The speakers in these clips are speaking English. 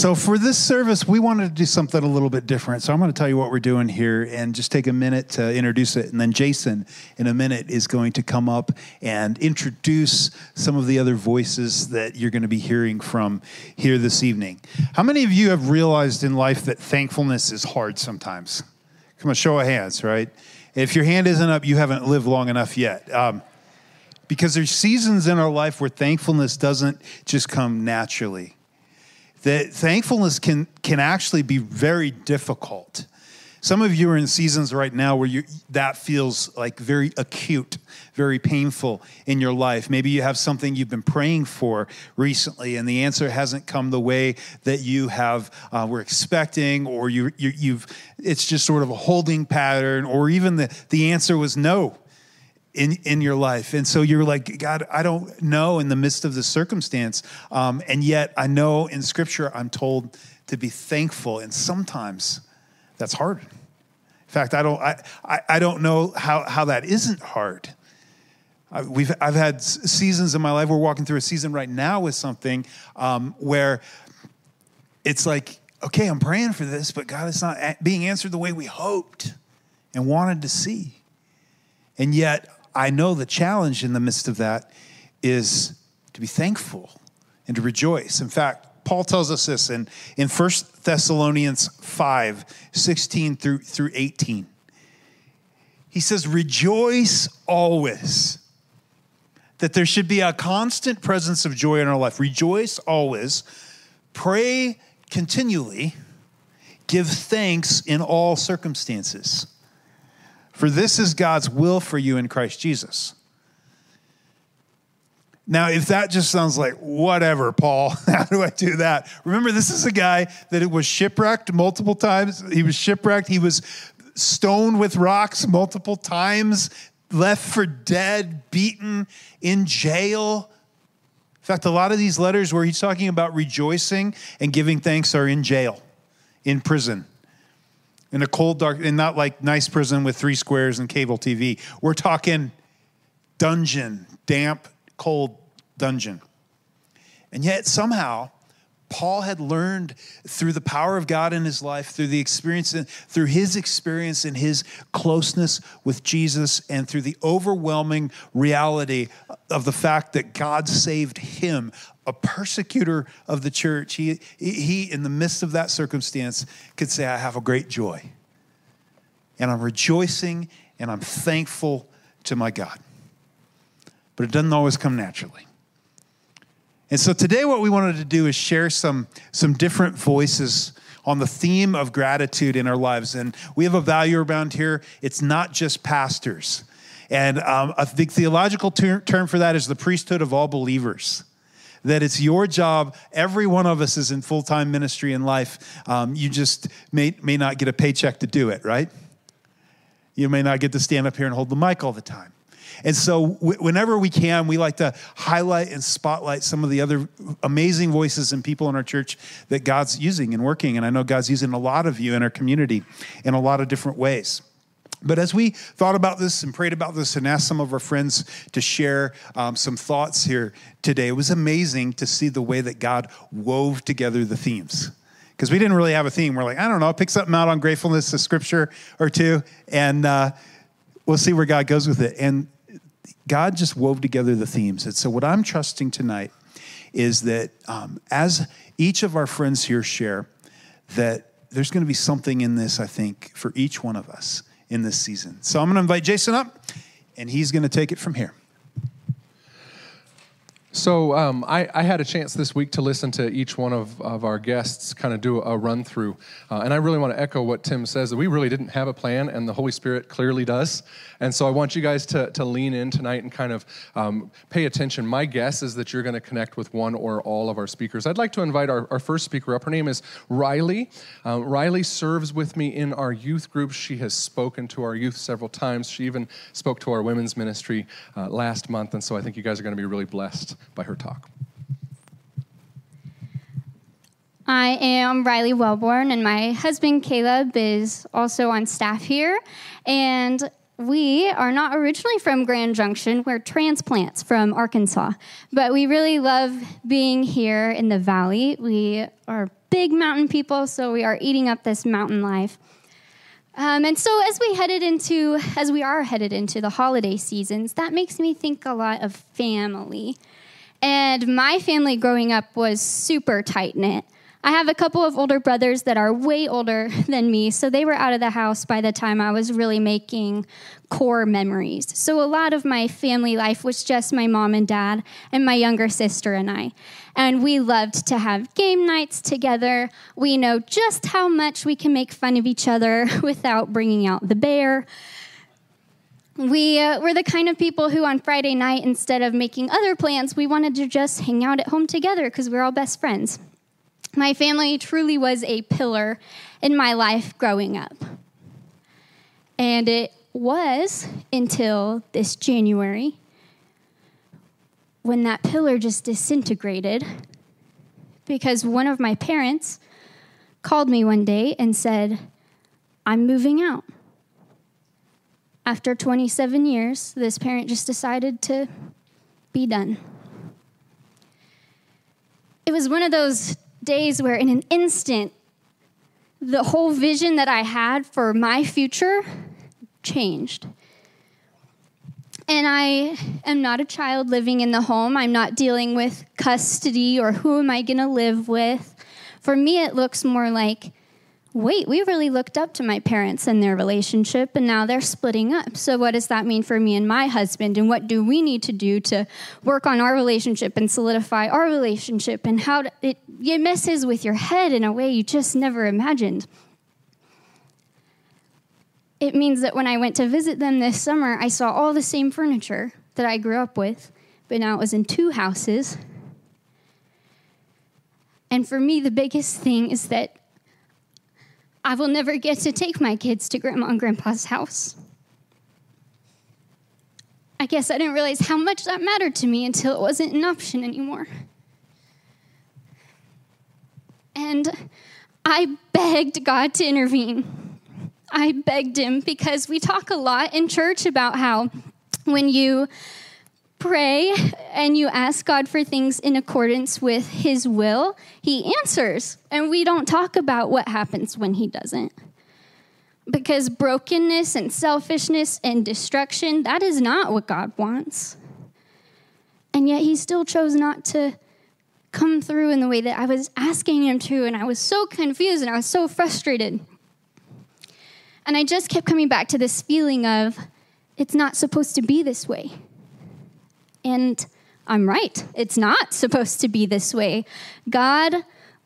So, for this service, we wanted to do something a little bit different. So, I'm going to tell you what we're doing here and just take a minute to introduce it. And then Jason, in a minute, is going to come up and introduce some of the other voices that you're going to be hearing from here this evening. How many of you have realized in life that thankfulness is hard sometimes? Come on, show of hands, right? If your hand isn't up, you haven't lived long enough yet. Um, because there's seasons in our life where thankfulness doesn't just come naturally that thankfulness can can actually be very difficult. Some of you are in seasons right now where you that feels like very acute, very painful in your life. Maybe you have something you've been praying for recently, and the answer hasn't come the way that you have uh, were expecting, or you, you you've it's just sort of a holding pattern, or even the the answer was no in in your life. And so you're like god i don't know in the midst of the circumstance. Um, and yet i know in scripture i'm told to be thankful and sometimes that's hard. In fact i don't i i, I don't know how how that isn't hard. I, we've i've had seasons in my life we're walking through a season right now with something um, where it's like okay i'm praying for this but god it's not being answered the way we hoped and wanted to see. And yet I know the challenge in the midst of that is to be thankful and to rejoice. In fact, Paul tells us this in, in 1 Thessalonians 5 16 through, through 18. He says, Rejoice always. That there should be a constant presence of joy in our life. Rejoice always. Pray continually. Give thanks in all circumstances for this is God's will for you in Christ Jesus. Now, if that just sounds like whatever, Paul, how do I do that? Remember, this is a guy that was shipwrecked multiple times. He was shipwrecked. He was stoned with rocks multiple times, left for dead, beaten, in jail. In fact, a lot of these letters where he's talking about rejoicing and giving thanks are in jail, in prison in a cold, dark, and not like nice prison with three squares and cable TV. We're talking dungeon, damp, cold dungeon. And yet, somehow, Paul had learned through the power of God in his life, through the experience, through his experience and his closeness with Jesus, and through the overwhelming reality of the fact that God saved him, a persecutor of the church. He, he, in the midst of that circumstance, could say, I have a great joy. And I'm rejoicing and I'm thankful to my God. But it doesn't always come naturally. And so today, what we wanted to do is share some, some different voices on the theme of gratitude in our lives. And we have a value around here. It's not just pastors. And um, a big theological ter- term for that is the priesthood of all believers. That it's your job. Every one of us is in full time ministry in life. Um, you just may, may not get a paycheck to do it, right? You may not get to stand up here and hold the mic all the time. And so, whenever we can, we like to highlight and spotlight some of the other amazing voices and people in our church that God's using and working. And I know God's using a lot of you in our community in a lot of different ways. But as we thought about this and prayed about this and asked some of our friends to share um, some thoughts here today, it was amazing to see the way that God wove together the themes. Because we didn't really have a theme. We're like, I don't know, pick something out on gratefulness, a scripture or two, and uh, we'll see where God goes with it. And God just wove together the themes. And so, what I'm trusting tonight is that um, as each of our friends here share, that there's going to be something in this, I think, for each one of us in this season. So, I'm going to invite Jason up, and he's going to take it from here. So um, I, I, had a chance this week to listen to each one of, of our guests kind of do a run through. Uh, and I really want to echo what Tim says that we really didn't have a plan, and the Holy Spirit clearly does. And so I want you guys to, to lean in tonight and kind of um, pay attention. My guess is that you're going to connect with one or all of our speakers. I'd like to invite our, our first speaker up. Her name is Riley. Um, Riley serves with me in our youth group. She has spoken to our youth several times. She even spoke to our women's ministry uh, last month. And so I think you guys are going to be really blessed by her talk. I am Riley Wellborn, and my husband Caleb is also on staff here. And we are not originally from Grand Junction. We're transplants from Arkansas. But we really love being here in the valley. We are big mountain people, so we are eating up this mountain life. Um, and so as we headed into, as we are headed into the holiday seasons, that makes me think a lot of family. And my family growing up was super tight knit. I have a couple of older brothers that are way older than me, so they were out of the house by the time I was really making core memories. So a lot of my family life was just my mom and dad and my younger sister and I. And we loved to have game nights together. We know just how much we can make fun of each other without bringing out the bear. We uh, were the kind of people who, on Friday night, instead of making other plans, we wanted to just hang out at home together because we're all best friends. My family truly was a pillar in my life growing up. And it was until this January when that pillar just disintegrated because one of my parents called me one day and said, I'm moving out. After 27 years, this parent just decided to be done. It was one of those days where, in an instant, the whole vision that I had for my future changed. And I am not a child living in the home. I'm not dealing with custody or who am I going to live with. For me, it looks more like wait, we really looked up to my parents and their relationship, and now they're splitting up. So, what does that mean for me and my husband? And what do we need to do to work on our relationship and solidify our relationship? And how it, it messes with your head in a way you just never imagined. It means that when I went to visit them this summer, I saw all the same furniture that I grew up with, but now it was in two houses. And for me, the biggest thing is that I will never get to take my kids to grandma and grandpa's house. I guess I didn't realize how much that mattered to me until it wasn't an option anymore. And I begged God to intervene. I begged Him because we talk a lot in church about how when you pray and you ask God for things in accordance with His will, He answers. And we don't talk about what happens when He doesn't. Because brokenness and selfishness and destruction, that is not what God wants. And yet He still chose not to come through in the way that I was asking Him to. And I was so confused and I was so frustrated. And I just kept coming back to this feeling of, it's not supposed to be this way. And I'm right. It's not supposed to be this way. God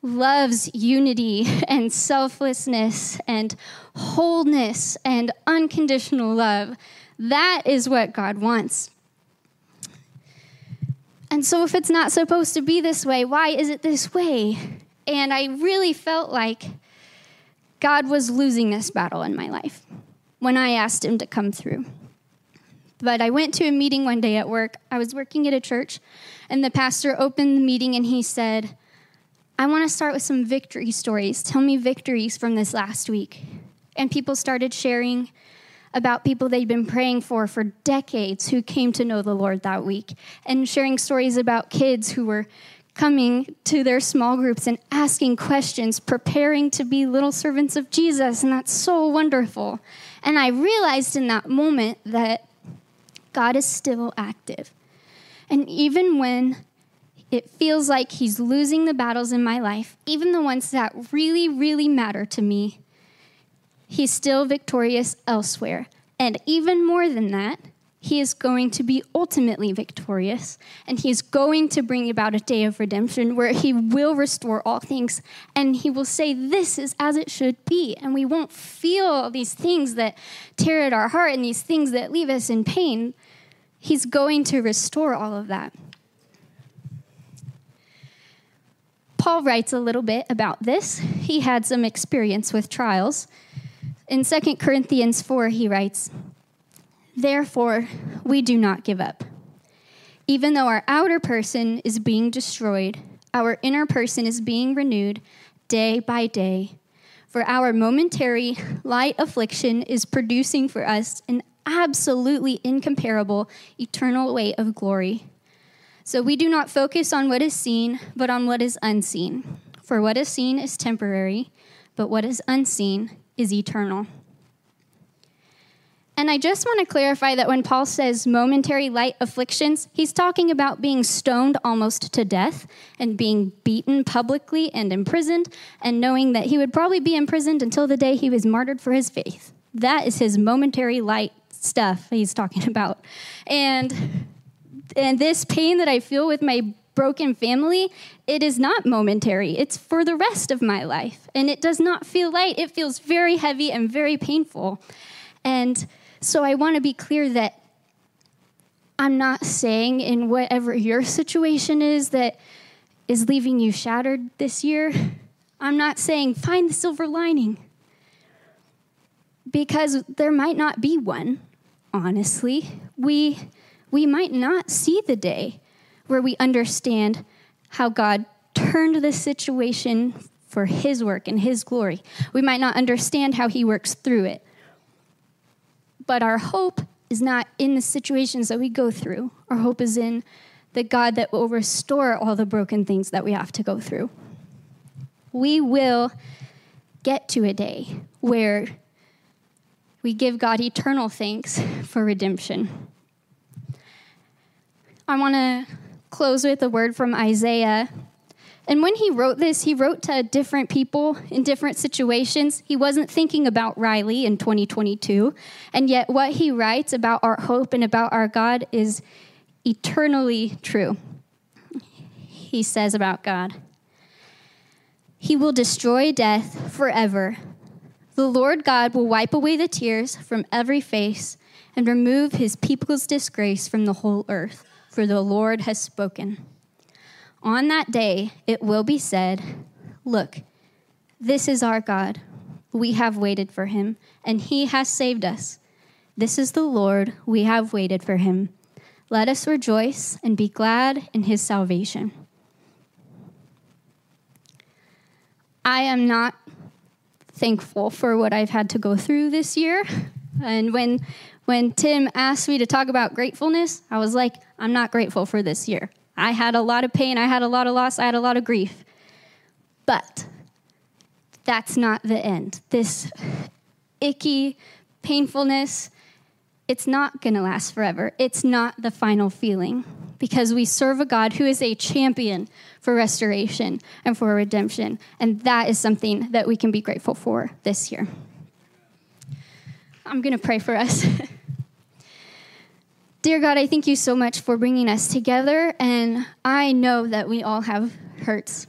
loves unity and selflessness and wholeness and unconditional love. That is what God wants. And so, if it's not supposed to be this way, why is it this way? And I really felt like God was losing this battle in my life when I asked Him to come through. But I went to a meeting one day at work. I was working at a church, and the pastor opened the meeting and he said, I want to start with some victory stories. Tell me victories from this last week. And people started sharing about people they'd been praying for for decades who came to know the Lord that week, and sharing stories about kids who were coming to their small groups and asking questions, preparing to be little servants of Jesus. And that's so wonderful. And I realized in that moment that God is still active. And even when it feels like He's losing the battles in my life, even the ones that really, really matter to me, He's still victorious elsewhere. And even more than that, he is going to be ultimately victorious, and he is going to bring about a day of redemption where he will restore all things, and he will say, This is as it should be. And we won't feel these things that tear at our heart and these things that leave us in pain. He's going to restore all of that. Paul writes a little bit about this. He had some experience with trials. In 2 Corinthians 4, he writes, Therefore, we do not give up. Even though our outer person is being destroyed, our inner person is being renewed day by day. For our momentary light affliction is producing for us an absolutely incomparable eternal weight of glory. So we do not focus on what is seen, but on what is unseen. For what is seen is temporary, but what is unseen is eternal. And I just want to clarify that when Paul says momentary light afflictions, he's talking about being stoned almost to death and being beaten publicly and imprisoned, and knowing that he would probably be imprisoned until the day he was martyred for his faith. That is his momentary light stuff he's talking about. And and this pain that I feel with my broken family, it is not momentary. It's for the rest of my life. And it does not feel light. It feels very heavy and very painful. And so I want to be clear that I'm not saying in whatever your situation is that is leaving you shattered this year, I'm not saying find the silver lining. Because there might not be one, honestly. We we might not see the day where we understand how God turned the situation for His work and His glory. We might not understand how He works through it. But our hope is not in the situations that we go through, our hope is in the God that will restore all the broken things that we have to go through. We will get to a day where we give God eternal thanks for redemption. I want to close with a word from Isaiah. And when he wrote this, he wrote to different people in different situations. He wasn't thinking about Riley in 2022. And yet, what he writes about our hope and about our God is eternally true. He says about God He will destroy death forever. The Lord God will wipe away the tears from every face and remove his people's disgrace from the whole earth for the Lord has spoken. On that day it will be said, Look, this is our God. We have waited for him, and he has saved us. This is the Lord. We have waited for him. Let us rejoice and be glad in his salvation. I am not thankful for what I've had to go through this year. And when when Tim asked me to talk about gratefulness, I was like, I'm not grateful for this year. I had a lot of pain, I had a lot of loss, I had a lot of grief. But that's not the end. This icky painfulness, it's not going to last forever. It's not the final feeling because we serve a God who is a champion for restoration and for redemption. And that is something that we can be grateful for this year. I'm going to pray for us. Dear God, I thank you so much for bringing us together. And I know that we all have hurts.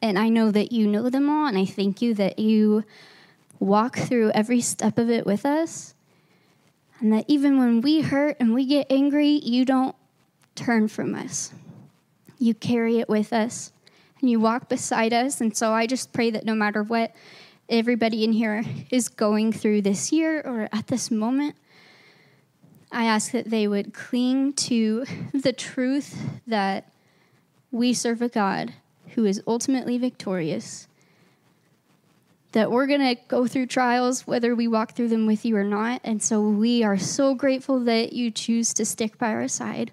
And I know that you know them all. And I thank you that you walk through every step of it with us. And that even when we hurt and we get angry, you don't turn from us. You carry it with us and you walk beside us. And so I just pray that no matter what everybody in here is going through this year or at this moment, I ask that they would cling to the truth that we serve a God who is ultimately victorious. That we're going to go through trials whether we walk through them with you or not. And so we are so grateful that you choose to stick by our side.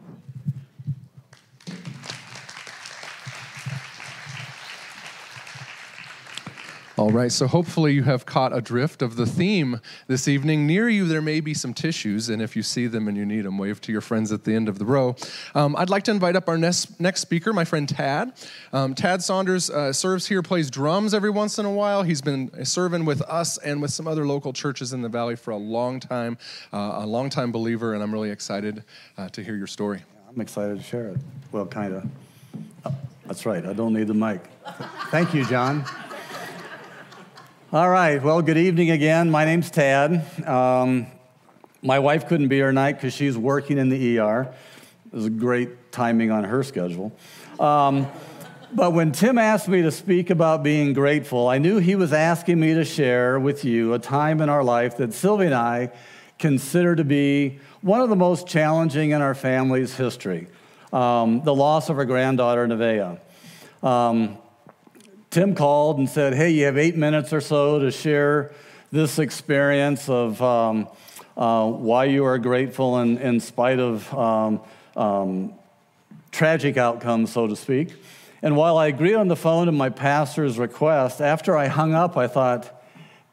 All right, so hopefully you have caught a drift of the theme this evening. Near you, there may be some tissues, and if you see them and you need them, wave to your friends at the end of the row. Um, I'd like to invite up our next, next speaker, my friend Tad. Um, Tad Saunders uh, serves here, plays drums every once in a while. He's been serving with us and with some other local churches in the valley for a long time, uh, a long time believer, and I'm really excited uh, to hear your story. I'm excited to share it. Well, kind of. Oh, that's right, I don't need the mic. Thank you, John. All right. Well, good evening again. My name's Tad. Um, my wife couldn't be here tonight because she's working in the ER. It was great timing on her schedule. Um, but when Tim asked me to speak about being grateful, I knew he was asking me to share with you a time in our life that Sylvie and I consider to be one of the most challenging in our family's history um, the loss of our granddaughter, Nevaeh. Tim called and said, Hey, you have eight minutes or so to share this experience of um, uh, why you are grateful in, in spite of um, um, tragic outcomes, so to speak. And while I agreed on the phone to my pastor's request, after I hung up, I thought,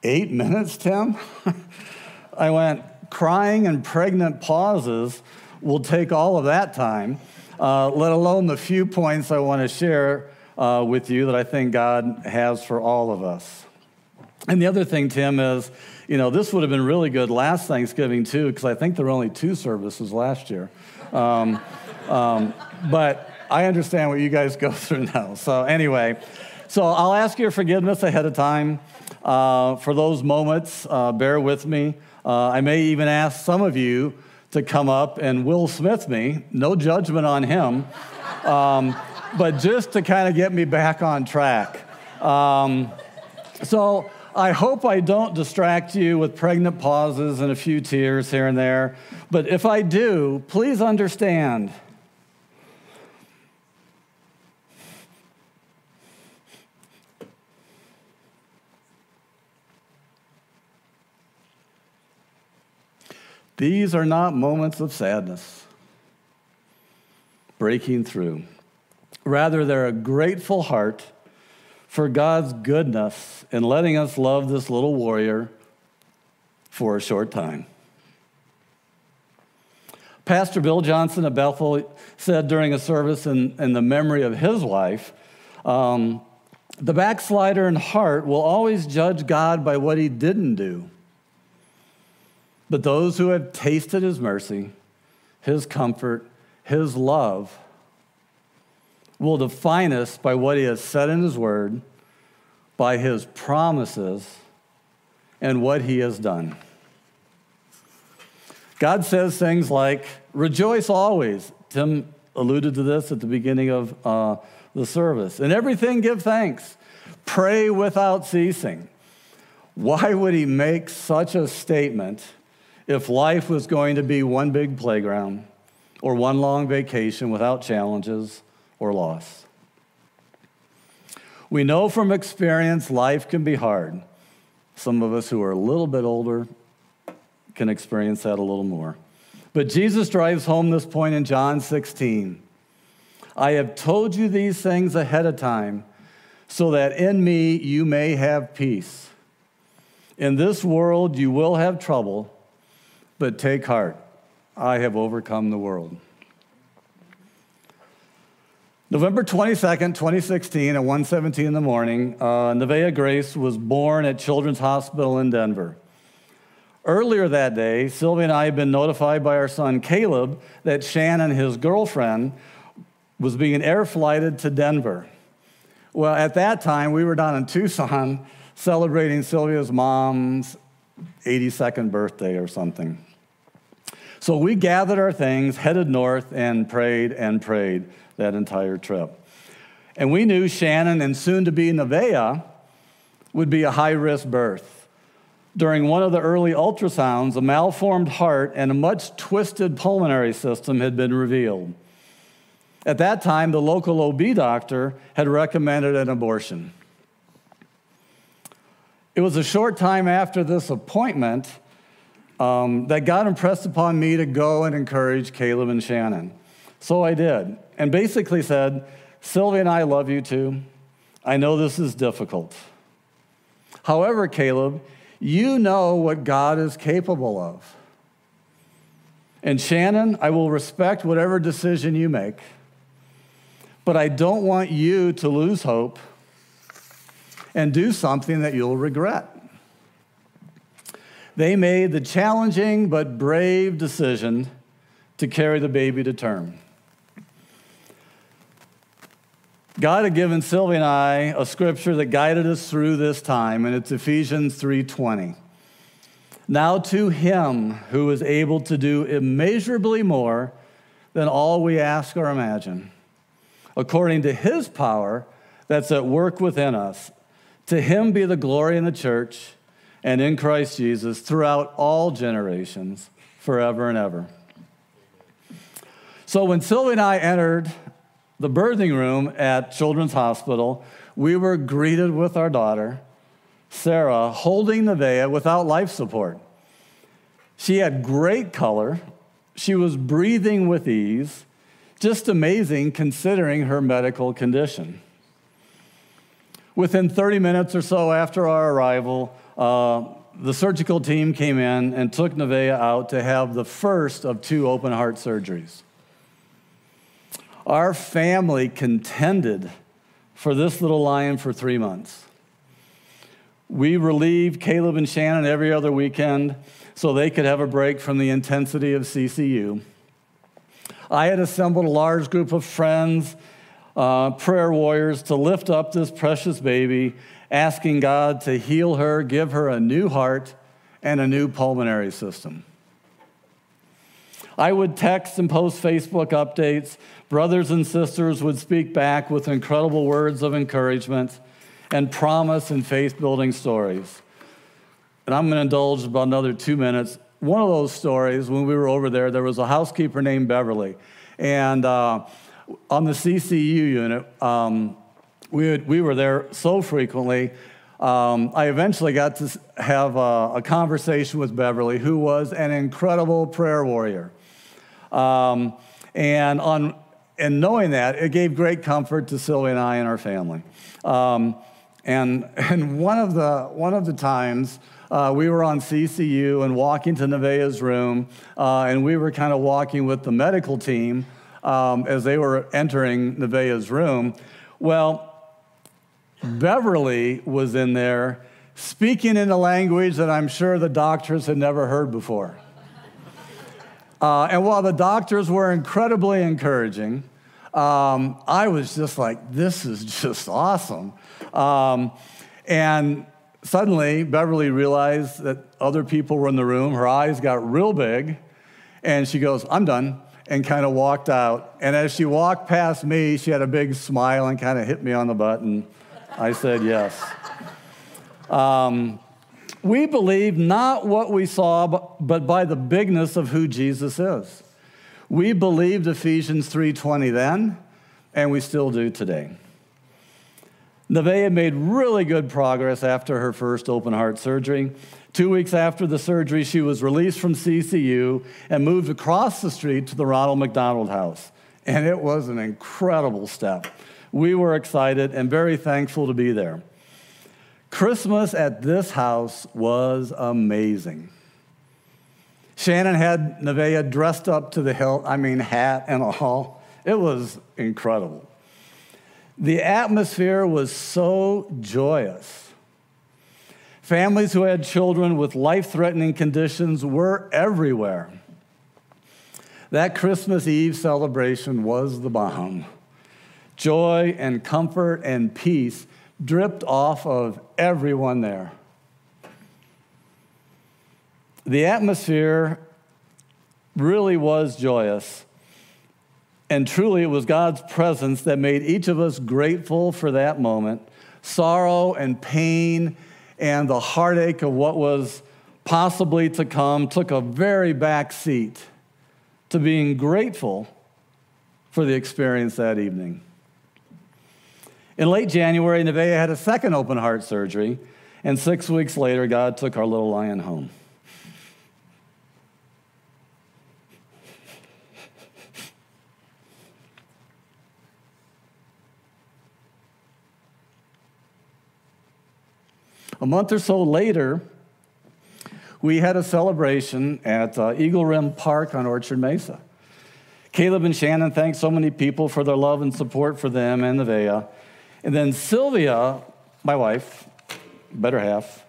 eight minutes, Tim? I went, crying and pregnant pauses will take all of that time, uh, let alone the few points I want to share uh, with you that I think God has for all of us. And the other thing, Tim, is, you know, this would have been really good last Thanksgiving too, because I think there were only two services last year. Um, um, but I understand what you guys go through now. So, anyway, so I'll ask your forgiveness ahead of time uh, for those moments. Uh, bear with me. Uh, I may even ask some of you to come up and Will Smith me. No judgment on him, um, but just to kind of get me back on track. Um, so, I hope I don't distract you with pregnant pauses and a few tears here and there. But if I do, please understand. These are not moments of sadness, breaking through. Rather, they're a grateful heart for God's goodness in letting us love this little warrior for a short time. Pastor Bill Johnson of Bethel said during a service in, in the memory of his wife um, the backslider in heart will always judge God by what he didn't do. But those who have tasted his mercy, his comfort, his love, will define us by what he has said in his word, by his promises, and what he has done. God says things like, rejoice always. Tim alluded to this at the beginning of uh, the service. In everything, give thanks. Pray without ceasing. Why would he make such a statement if life was going to be one big playground or one long vacation without challenges or loss. We know from experience life can be hard. Some of us who are a little bit older can experience that a little more. But Jesus drives home this point in John 16. I have told you these things ahead of time so that in me you may have peace. In this world you will have trouble, but take heart. I have overcome the world. November 22nd, 2016, at 1.17 in the morning, uh, Nevaeh Grace was born at Children's Hospital in Denver. Earlier that day, Sylvia and I had been notified by our son Caleb that Shannon, his girlfriend, was being air flighted to Denver. Well, at that time, we were down in Tucson celebrating Sylvia's mom's 82nd birthday or something. So we gathered our things, headed north, and prayed and prayed that entire trip. And we knew Shannon and soon to be Nevaeh would be a high risk birth. During one of the early ultrasounds, a malformed heart and a much twisted pulmonary system had been revealed. At that time, the local OB doctor had recommended an abortion. It was a short time after this appointment um, that God impressed upon me to go and encourage Caleb and Shannon. So I did, and basically said, Sylvia and I love you too. I know this is difficult. However, Caleb, you know what God is capable of. And Shannon, I will respect whatever decision you make, but I don't want you to lose hope and do something that you'll regret. They made the challenging but brave decision to carry the baby to term. God had given Sylvia and I a scripture that guided us through this time, and it's Ephesians 3:20. Now to him who is able to do immeasurably more than all we ask or imagine, according to his power that's at work within us, to him be the glory in the church and in Christ Jesus throughout all generations, forever and ever. So when Sylvia and I entered the birthing room at Children's Hospital, we were greeted with our daughter, Sarah, holding Nevaeh without life support. She had great color. She was breathing with ease. Just amazing considering her medical condition. Within 30 minutes or so after our arrival, uh, the surgical team came in and took Nevaeh out to have the first of two open heart surgeries. Our family contended for this little lion for three months. We relieved Caleb and Shannon every other weekend so they could have a break from the intensity of CCU. I had assembled a large group of friends, uh, prayer warriors, to lift up this precious baby, asking God to heal her, give her a new heart, and a new pulmonary system. I would text and post Facebook updates. Brothers and sisters would speak back with incredible words of encouragement and promise and faith building stories. And I'm going to indulge about another two minutes. One of those stories, when we were over there, there was a housekeeper named Beverly. And uh, on the CCU unit, um, we, would, we were there so frequently. Um, I eventually got to have a, a, conversation with Beverly, who was an incredible prayer warrior. Um, and on and knowing that, it gave great comfort to Sylvia and I and our family. Um, and, and one, of the, one of the times, uh, we were on CCU and walking to Nevaeh's room, uh, and we were kind of walking with the medical team um, as they were entering Nevaeh's room. Well, Beverly was in there speaking in a language that I'm sure the doctors had never heard before. Uh, and while the doctors were incredibly encouraging, um, I was just like, this is just awesome. Um, and suddenly, Beverly realized that other people were in the room. Her eyes got real big, and she goes, I'm done, and kind of walked out. And as she walked past me, she had a big smile and kind of hit me on the butt, and I said yes. Um, we believe not what we saw, but by the bigness of who Jesus is. We believed Ephesians 3:20 then, and we still do today. Nevaeh made really good progress after her first open heart surgery. Two weeks after the surgery, she was released from CCU and moved across the street to the Ronald McDonald House. And it was an incredible step. We were excited and very thankful to be there. Christmas at this house was amazing. Shannon had Nevaeh dressed up to the hilt, I mean, hat and all. It was incredible. The atmosphere was so joyous. Families who had children with life threatening conditions were everywhere. That Christmas Eve celebration was the bomb. Joy and comfort and peace dripped off of everyone there. The atmosphere really was joyous. And truly, it was God's presence that made each of us grateful for that moment. Sorrow and pain and the heartache of what was possibly to come took a very back seat to being grateful for the experience that evening. In late January, Nevaeh had a second open heart surgery, and six weeks later, God took our little lion home. A month or so later, we had a celebration at uh, Eagle Rim Park on Orchard Mesa. Caleb and Shannon thanked so many people for their love and support for them and Nevaeh. And then Sylvia, my wife, better half,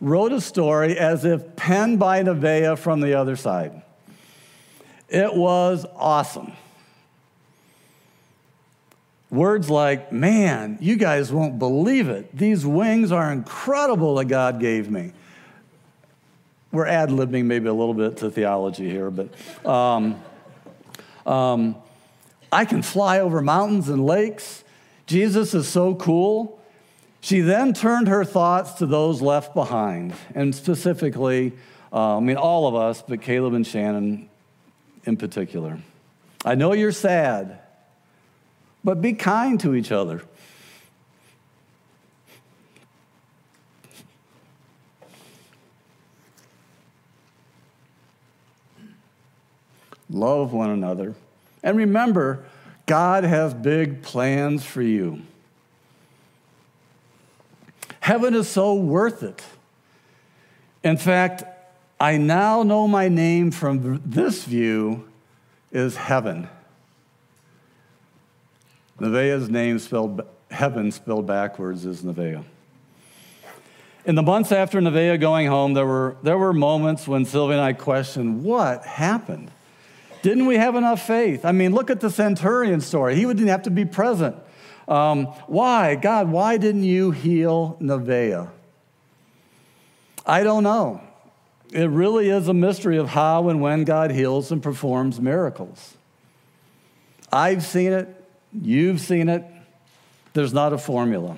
wrote a story as if penned by Nevaeh from the other side. It was awesome. Words like, man, you guys won't believe it. These wings are incredible that God gave me. We're ad libbing maybe a little bit to theology here, but um, um, I can fly over mountains and lakes. Jesus is so cool. She then turned her thoughts to those left behind, and specifically, uh, I mean, all of us, but Caleb and Shannon in particular. I know you're sad but be kind to each other. Love one another. And remember, God has big plans for you. Heaven is so worth it. In fact, I now know my name from this view is heaven. Nevaeh's name spelled heaven spelled backwards is Nevaeh. In the months after Nevaeh going home, there were, there were moments when Sylvia and I questioned what happened. Didn't we have enough faith? I mean, look at the centurion story. He wouldn't have to be present. Um, why? God, why didn't you heal Nevaeh? I don't know. It really is a mystery of how and when God heals and performs miracles. I've seen it, you've seen it. There's not a formula.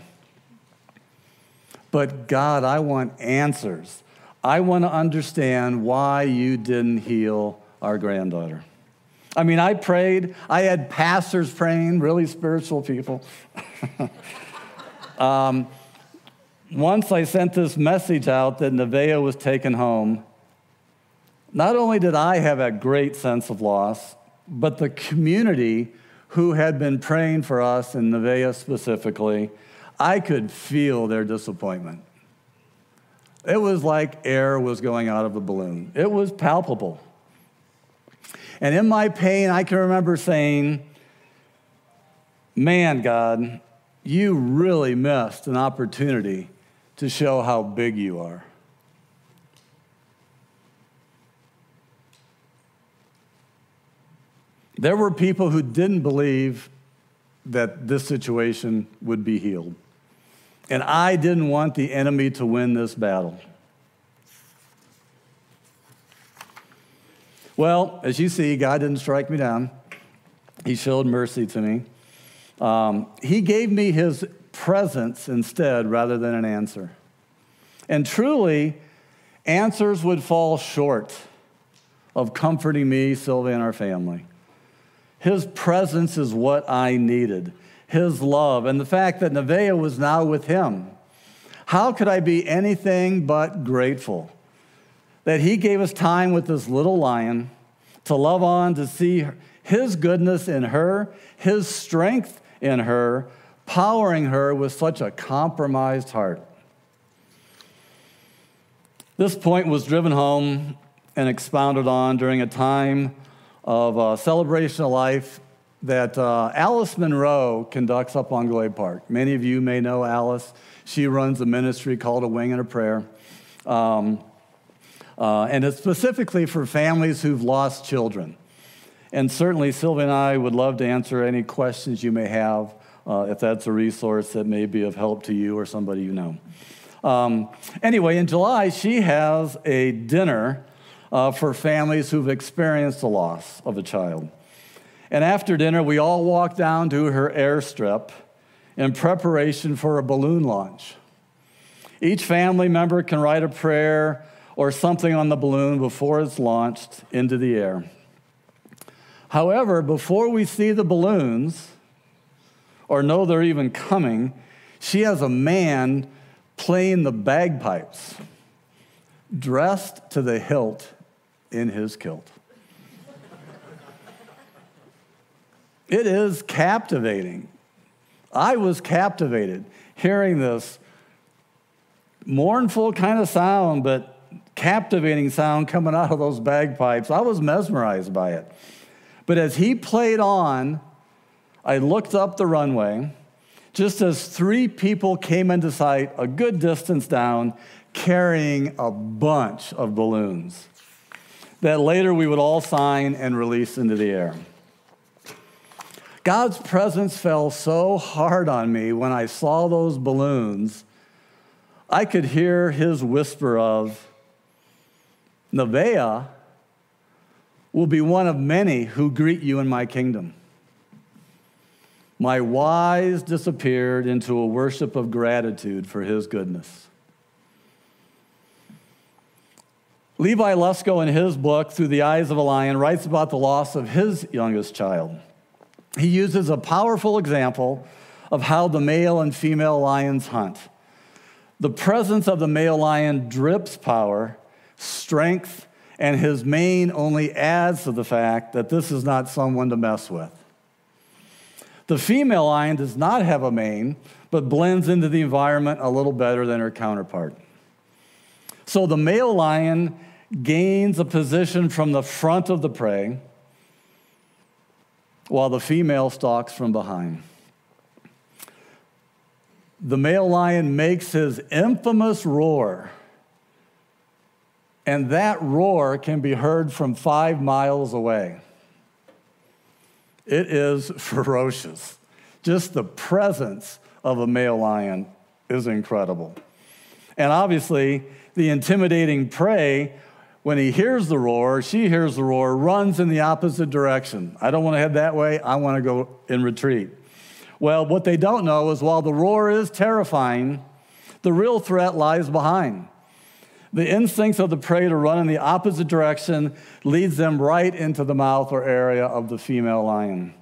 But God, I want answers. I want to understand why you didn't heal our granddaughter. I mean, I prayed. I had pastors praying, really spiritual people. um, once I sent this message out that Nevaeh was taken home, not only did I have a great sense of loss, but the community who had been praying for us, in Nevaeh specifically, I could feel their disappointment. It was like air was going out of a balloon, it was palpable. And in my pain, I can remember saying, Man, God, you really missed an opportunity to show how big you are. There were people who didn't believe that this situation would be healed. And I didn't want the enemy to win this battle. Well, as you see, God didn't strike me down. He showed mercy to me. Um, he gave me his presence instead rather than an answer. And truly, answers would fall short of comforting me, Sylvia, and our family. His presence is what I needed his love and the fact that Nevaeh was now with him. How could I be anything but grateful that he gave us time with this little lion to love on, to see his goodness in her, his strength in her, powering her with such a compromised heart. This point was driven home and expounded on during a time of uh, celebration of life that uh, Alice Monroe conducts up on Glade Park. Many of you may know Alice. She runs a ministry called A Wing and a Prayer. Um, uh, and it's specifically for families who've lost children. And certainly, Sylvia and I would love to answer any questions you may have uh, if that's a resource that may be of help to you or somebody you know. Um, anyway, in July, she has a dinner uh, for families who've experienced the loss of a child. And after dinner, we all walk down to her airstrip in preparation for a balloon launch. Each family member can write a prayer or something on the balloon before it's launched into the air. However, before we see the balloons or know they're even coming, she has a man playing the bagpipes, dressed to the hilt in his kilt. It is captivating. I was captivated hearing this mournful kind of sound, but captivating sound coming out of those bagpipes. I was mesmerized by it. But as he played on, I looked up the runway just as three people came into sight a good distance down carrying a bunch of balloons that later we would all sign and release into the air. God's presence fell so hard on me when I saw those balloons, I could hear his whisper of, Nevaeh will be one of many who greet you in my kingdom. My whys disappeared into a worship of gratitude for his goodness. Levi Lusko, in his book, Through the Eyes of a Lion, writes about the loss of his youngest child he uses a powerful example of how the male and female lions hunt. The presence of the male lion drips power, strength, and his mane only adds to the fact that this is not someone to mess with. The female lion does not have a mane, but blends into the environment a little better than her counterpart. So the male lion gains a position from the front of the prey, while the female stalks from behind. The male lion makes his infamous roar, and that roar can be heard from five miles away. It is ferocious. Just the presence of a male lion is incredible. And obviously, the intimidating prey, when he hears the roar, she hears the roar, runs in the opposite direction. I don't want to head that way, I want to go in retreat. Well, what they don't know is while the roar is terrifying, the real threat lies behind. The instincts of the prey to run in the opposite direction leads them right into the mouth or area of the female lion.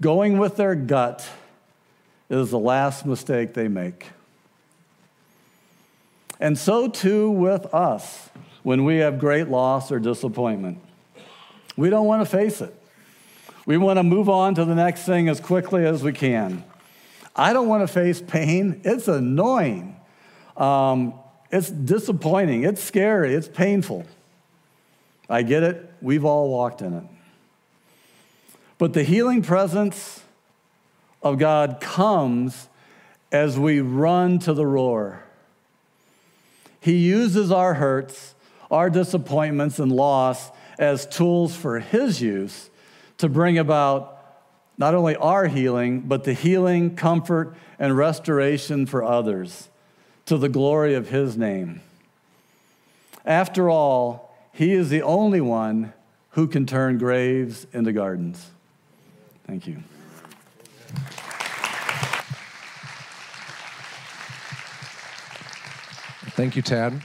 Going with their gut is the last mistake they make. And so too with us when we have great loss or disappointment. We don't want to face it. We want to move on to the next thing as quickly as we can. I don't want to face pain. It's annoying. Um, it's disappointing. It's scary. It's painful. I get it. We've all walked in it. But the healing presence of God comes as we run to the roar. He uses our hurts, our disappointments, and loss as tools for His use to bring about not only our healing, but the healing, comfort, and restoration for others to the glory of His name. After all, He is the only one who can turn graves into gardens. Thank you. Thank you, Tad.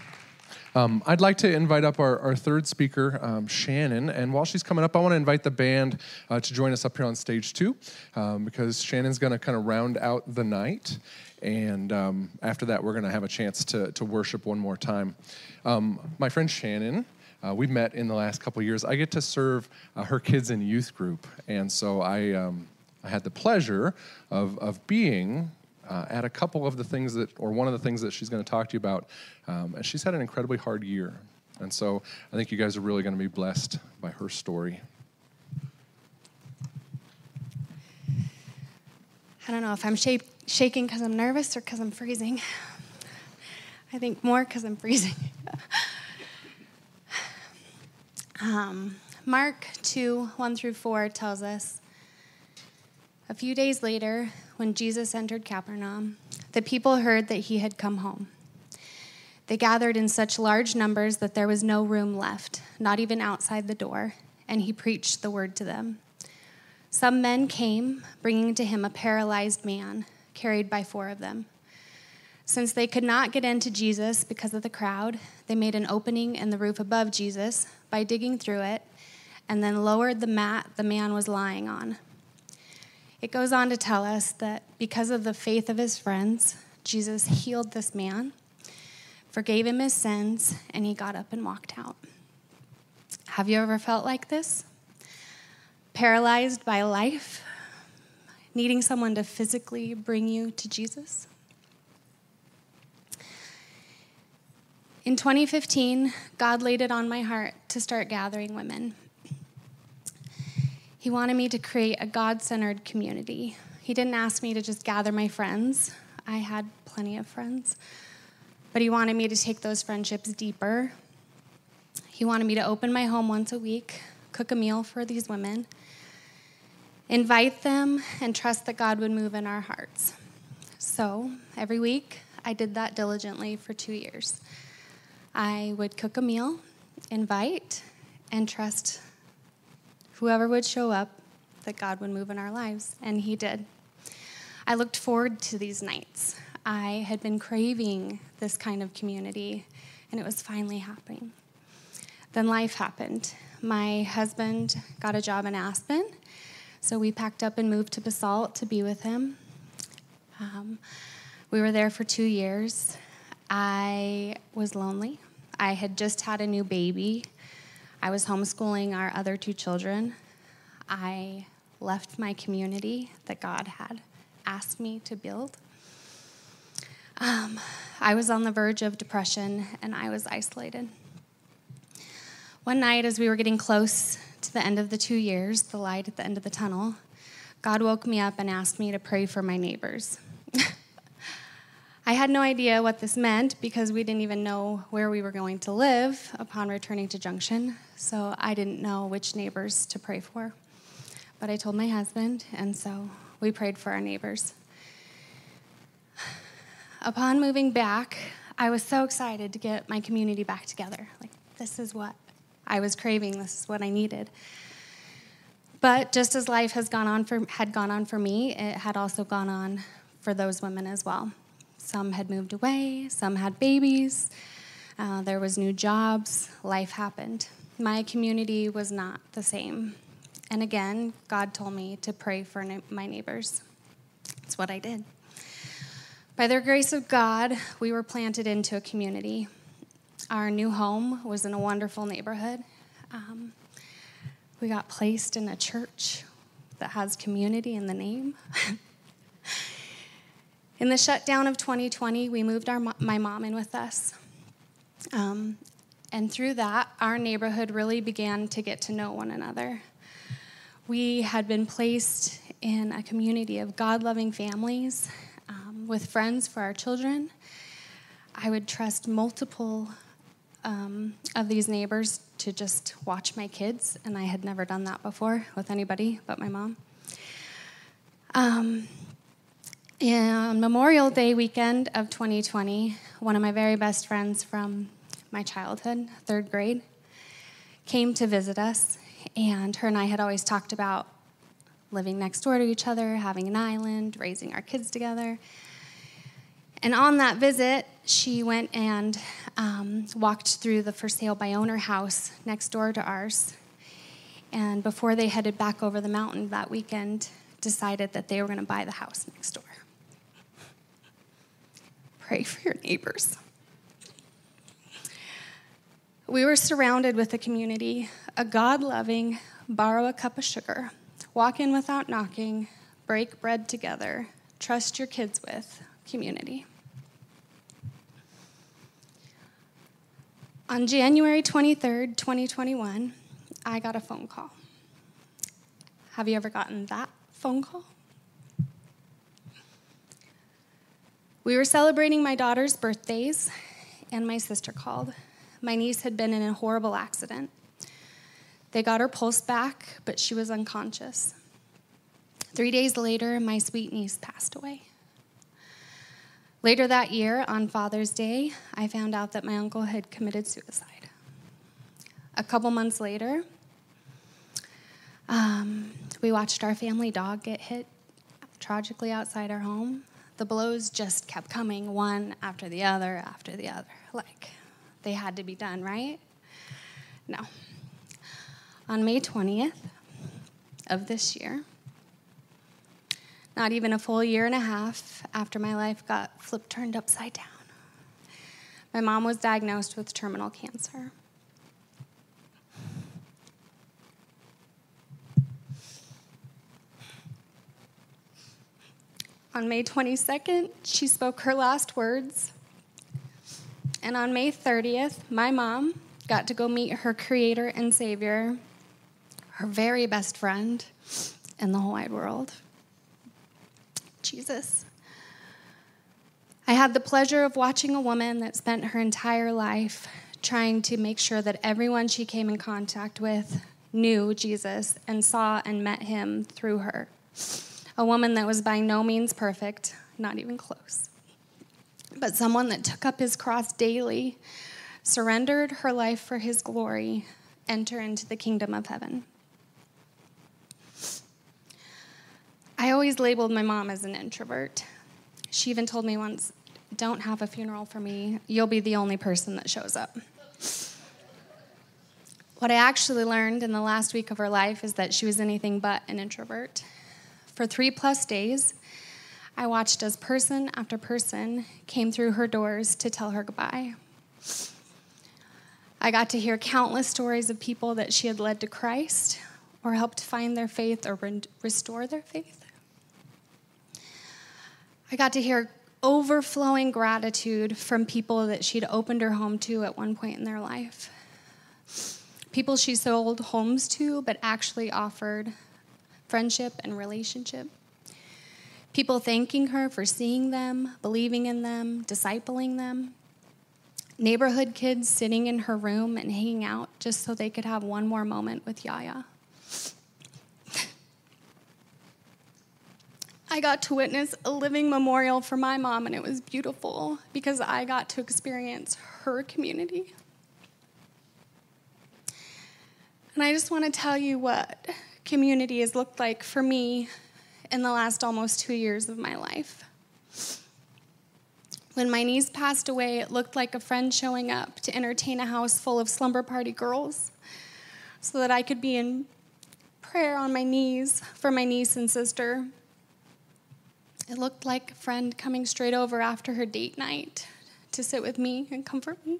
Um, I'd like to invite up our, our third speaker, um, Shannon. And while she's coming up, I want to invite the band uh, to join us up here on stage two um, because Shannon's going to kind of round out the night. And um, after that, we're going to have a chance to, to worship one more time. Um, my friend Shannon, uh, we've met in the last couple years. I get to serve uh, her kids in youth group. And so I, um, I had the pleasure of, of being uh, at a couple of the things that, or one of the things that she's going to talk to you about. Um, and she's had an incredibly hard year. And so I think you guys are really going to be blessed by her story. I don't know if I'm shape, shaking because I'm nervous or because I'm freezing. I think more because I'm freezing. um, Mark 2 1 through 4 tells us a few days later, when Jesus entered Capernaum, the people heard that he had come home. They gathered in such large numbers that there was no room left, not even outside the door, and he preached the word to them. Some men came, bringing to him a paralyzed man, carried by four of them. Since they could not get into Jesus because of the crowd, they made an opening in the roof above Jesus by digging through it and then lowered the mat the man was lying on. It goes on to tell us that because of the faith of his friends, Jesus healed this man, forgave him his sins, and he got up and walked out. Have you ever felt like this? paralyzed by life, needing someone to physically bring you to Jesus? In 2015, God laid it on my heart to start gathering women. He wanted me to create a God centered community. He didn't ask me to just gather my friends, I had plenty of friends, but He wanted me to take those friendships deeper. He wanted me to open my home once a week, cook a meal for these women, invite them, and trust that God would move in our hearts. So every week, I did that diligently for two years. I would cook a meal, invite, and trust whoever would show up that God would move in our lives, and He did. I looked forward to these nights. I had been craving this kind of community, and it was finally happening. Then life happened. My husband got a job in Aspen, so we packed up and moved to Basalt to be with him. Um, we were there for two years. I was lonely. I had just had a new baby. I was homeschooling our other two children. I left my community that God had asked me to build. Um, I was on the verge of depression and I was isolated. One night, as we were getting close the end of the two years, the light at the end of the tunnel, God woke me up and asked me to pray for my neighbors. I had no idea what this meant because we didn't even know where we were going to live upon returning to Junction, so I didn't know which neighbors to pray for. But I told my husband, and so we prayed for our neighbors. Upon moving back, I was so excited to get my community back together. Like, this is what I was craving, this is what I needed. But just as life has gone on for, had gone on for me, it had also gone on for those women as well. Some had moved away, some had babies, uh, there was new jobs, life happened. My community was not the same. And again, God told me to pray for my neighbors. That's what I did. By the grace of God, we were planted into a community. Our new home was in a wonderful neighborhood. Um, we got placed in a church that has community in the name. in the shutdown of 2020, we moved our, my mom in with us. Um, and through that, our neighborhood really began to get to know one another. We had been placed in a community of God loving families um, with friends for our children. I would trust multiple um, of these neighbors to just watch my kids, and I had never done that before with anybody but my mom. Um, and Memorial Day weekend of 2020, one of my very best friends from my childhood, third grade, came to visit us and her and I had always talked about living next door to each other, having an island, raising our kids together. And on that visit, she went and um, walked through the for sale by owner house next door to ours. And before they headed back over the mountain that weekend, decided that they were going to buy the house next door. Pray for your neighbors. We were surrounded with a community, a God loving, borrow a cup of sugar, walk in without knocking, break bread together, trust your kids with community. On January 23rd, 2021, I got a phone call. Have you ever gotten that phone call? We were celebrating my daughter's birthdays, and my sister called. My niece had been in a horrible accident. They got her pulse back, but she was unconscious. Three days later, my sweet niece passed away. Later that year, on Father's Day, I found out that my uncle had committed suicide. A couple months later, um, we watched our family dog get hit tragically outside our home. The blows just kept coming one after the other after the other. Like, they had to be done, right? No. On May 20th of this year, not even a full year and a half after my life got flipped turned upside down, my mom was diagnosed with terminal cancer. On May 22nd, she spoke her last words. And on May 30th, my mom got to go meet her creator and savior, her very best friend in the whole wide world, Jesus. I had the pleasure of watching a woman that spent her entire life trying to make sure that everyone she came in contact with knew Jesus and saw and met him through her. A woman that was by no means perfect, not even close but someone that took up his cross daily, surrendered her life for his glory, enter into the kingdom of heaven. I always labeled my mom as an introvert. She even told me once, Don't have a funeral for me. You'll be the only person that shows up. What I actually learned in the last week of her life is that she was anything but an introvert. For three plus days, I watched as person after person came through her doors to tell her goodbye. I got to hear countless stories of people that she had led to Christ or helped find their faith or re- restore their faith. I got to hear overflowing gratitude from people that she'd opened her home to at one point in their life. People she sold homes to, but actually offered friendship and relationship. People thanking her for seeing them, believing in them, discipling them. Neighborhood kids sitting in her room and hanging out just so they could have one more moment with Yaya. I got to witness a living memorial for my mom, and it was beautiful because I got to experience her community. And I just want to tell you what community has looked like for me in the last almost two years of my life. When my niece passed away, it looked like a friend showing up to entertain a house full of slumber party girls so that I could be in prayer on my knees for my niece and sister it looked like a friend coming straight over after her date night to sit with me and comfort me.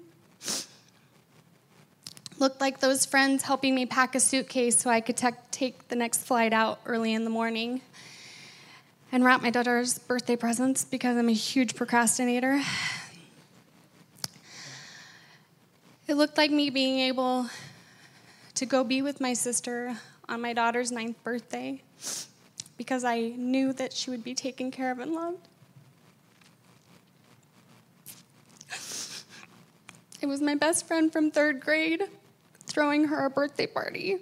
Looked like those friends helping me pack a suitcase so I could te- take the next flight out early in the morning and wrap my daughter's birthday presents because I'm a huge procrastinator. It looked like me being able to go be with my sister on my daughter's ninth birthday because I knew that she would be taken care of and loved. It was my best friend from third grade throwing her a birthday party,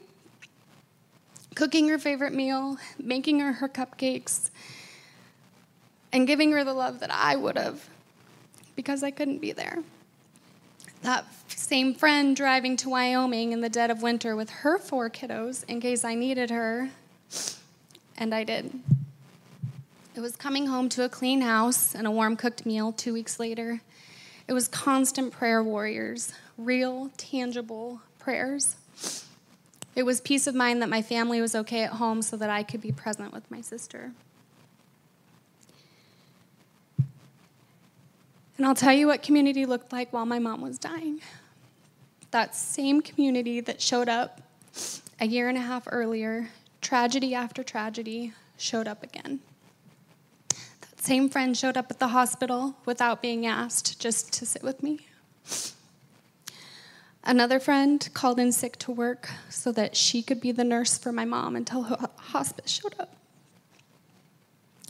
cooking her favorite meal, making her her cupcakes, and giving her the love that I would have because I couldn't be there. That same friend driving to Wyoming in the dead of winter with her four kiddos in case I needed her and I did. It was coming home to a clean house and a warm cooked meal two weeks later. It was constant prayer warriors, real, tangible prayers. It was peace of mind that my family was okay at home so that I could be present with my sister. And I'll tell you what community looked like while my mom was dying. That same community that showed up a year and a half earlier tragedy after tragedy showed up again. That same friend showed up at the hospital without being asked, just to sit with me. Another friend called in sick to work so that she could be the nurse for my mom until hospice showed up.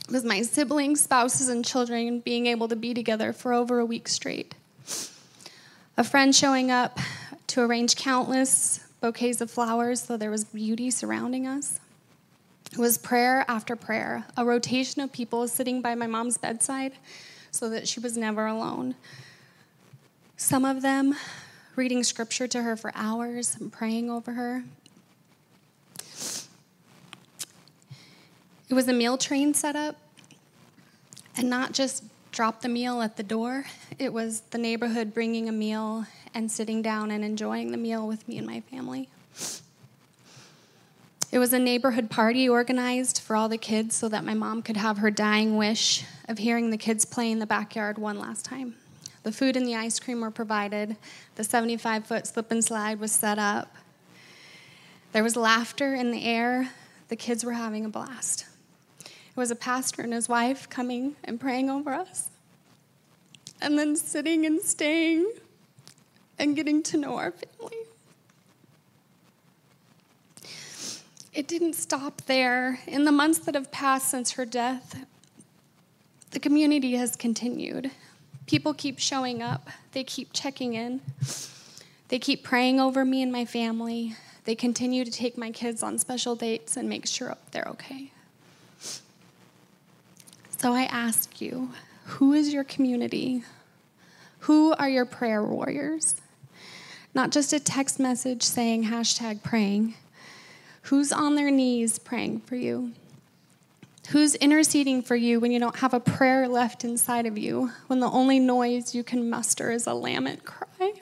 It was my siblings, spouses, and children being able to be together for over a week straight. A friend showing up to arrange countless bouquets of flowers so there was beauty surrounding us. It was prayer after prayer, a rotation of people sitting by my mom's bedside so that she was never alone. Some of them reading scripture to her for hours and praying over her. It was a meal train set up, and not just drop the meal at the door, it was the neighborhood bringing a meal and sitting down and enjoying the meal with me and my family. It was a neighborhood party organized for all the kids so that my mom could have her dying wish of hearing the kids play in the backyard one last time. The food and the ice cream were provided. The 75 foot slip and slide was set up. There was laughter in the air. The kids were having a blast. It was a pastor and his wife coming and praying over us, and then sitting and staying and getting to know our family. It didn't stop there. In the months that have passed since her death, the community has continued. People keep showing up, they keep checking in, they keep praying over me and my family. They continue to take my kids on special dates and make sure they're okay. So I ask you, who is your community? Who are your prayer warriors? Not just a text message saying hashtag praying, Who's on their knees praying for you? Who's interceding for you when you don't have a prayer left inside of you, when the only noise you can muster is a lament cry?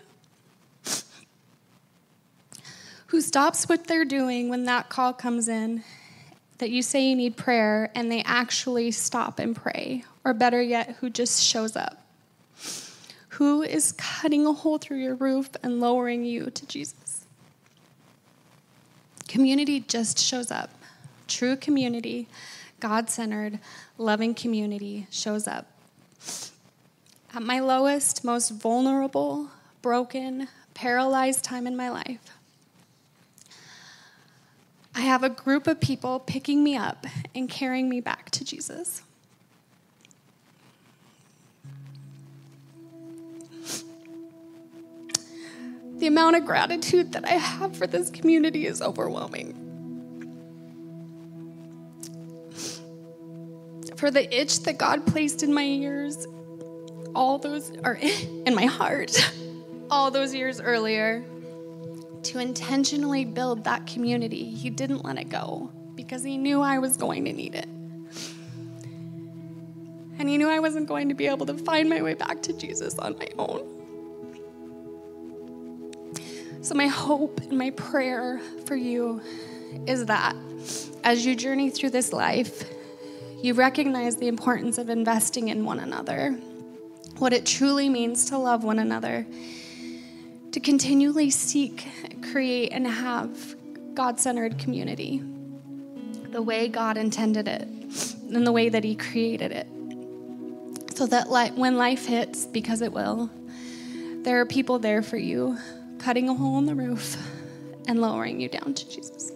Who stops what they're doing when that call comes in that you say you need prayer and they actually stop and pray? Or better yet, who just shows up? Who is cutting a hole through your roof and lowering you to Jesus? Community just shows up. True community, God centered, loving community shows up. At my lowest, most vulnerable, broken, paralyzed time in my life, I have a group of people picking me up and carrying me back to Jesus. The amount of gratitude that I have for this community is overwhelming. For the itch that God placed in my ears, all those, are in my heart, all those years earlier, to intentionally build that community, He didn't let it go because He knew I was going to need it. And He knew I wasn't going to be able to find my way back to Jesus on my own. So, my hope and my prayer for you is that as you journey through this life, you recognize the importance of investing in one another, what it truly means to love one another, to continually seek, create, and have God centered community the way God intended it and the way that He created it. So that when life hits, because it will, there are people there for you cutting a hole in the roof and lowering you down to Jesus.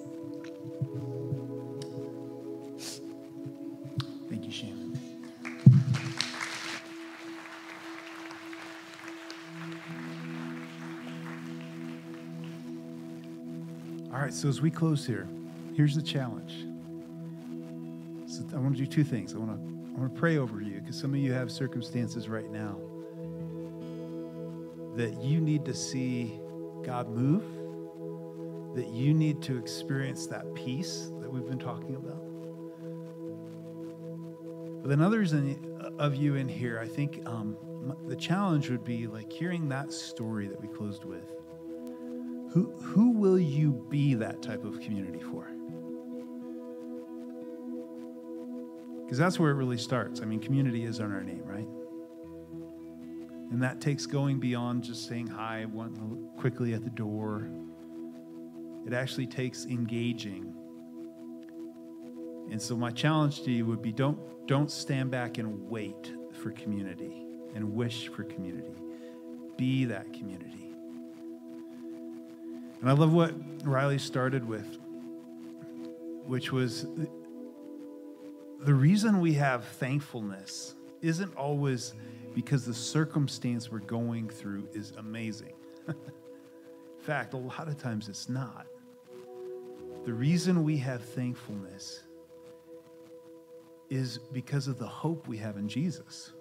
Thank you, Shannon. All right, so as we close here, here's the challenge. So I want to do two things. I want to I want to pray over you because some of you have circumstances right now that you need to see God move, that you need to experience that peace that we've been talking about. But then others in, of you in here, I think um, the challenge would be like hearing that story that we closed with. Who, who will you be that type of community for? Because that's where it really starts. I mean, community is on our name, right? And that takes going beyond just saying hi quickly at the door. It actually takes engaging. And so my challenge to you would be don't don't stand back and wait for community and wish for community. Be that community. And I love what Riley started with, which was the reason we have thankfulness isn't always because the circumstance we're going through is amazing. In fact, a lot of times it's not. The reason we have thankfulness is because of the hope we have in Jesus.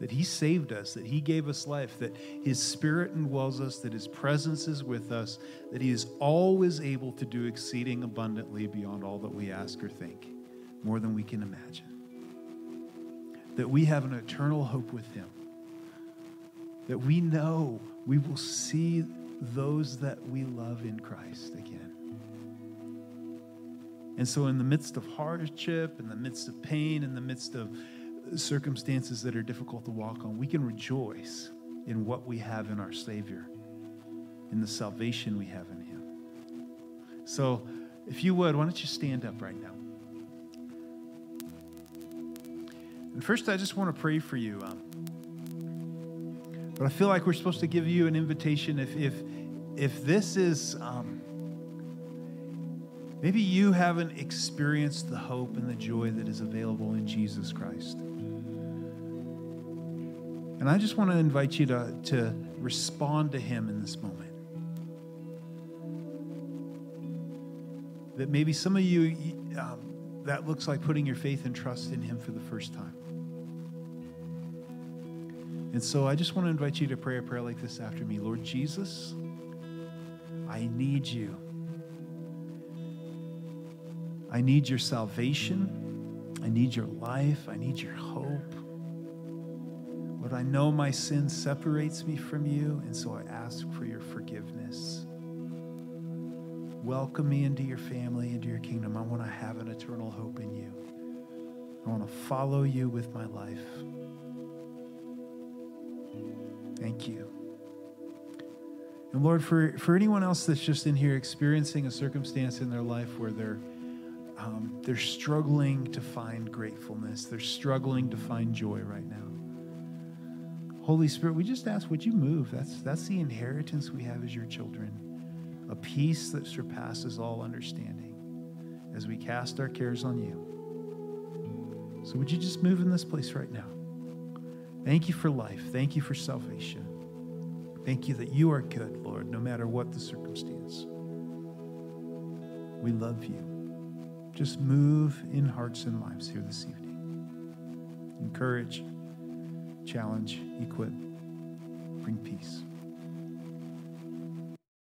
That He saved us, that He gave us life, that His Spirit indwells us, that His presence is with us, that He is always able to do exceeding abundantly beyond all that we ask or think, more than we can imagine that we have an eternal hope with Him, that we know we will see those that we love in Christ again. And so, in the midst of hardship, in the midst of pain, in the midst of circumstances that are difficult to walk on, we can rejoice in what we have in our Savior, in the salvation we have in Him. So, if you would, why don't you stand up right now? And first, I just want to pray for you. Um, but I feel like we're supposed to give you an invitation. If if if this is um, maybe you haven't experienced the hope and the joy that is available in Jesus Christ. And I just want to invite you to, to respond to Him in this moment. That maybe some of you, um, that looks like putting your faith and trust in Him for the first time. And so I just want to invite you to pray a prayer like this after me Lord Jesus, I need you. I need your salvation. I need your life. I need your hope. Lord, I know my sin separates me from you, and so I ask for your forgiveness. Welcome me into your family, into your kingdom. I want to have an eternal hope in you. I want to follow you with my life. Thank you. And Lord, for, for anyone else that's just in here experiencing a circumstance in their life where they're um, they're struggling to find gratefulness, they're struggling to find joy right now. Holy Spirit, we just ask, would you move? That's that's the inheritance we have as your children, a peace that surpasses all understanding as we cast our cares on you. So would you just move in this place right now? Thank you for life. Thank you for salvation. Thank you that you are good, Lord, no matter what the circumstance. We love you. Just move in hearts and lives here this evening. Encourage, challenge, equip, bring peace.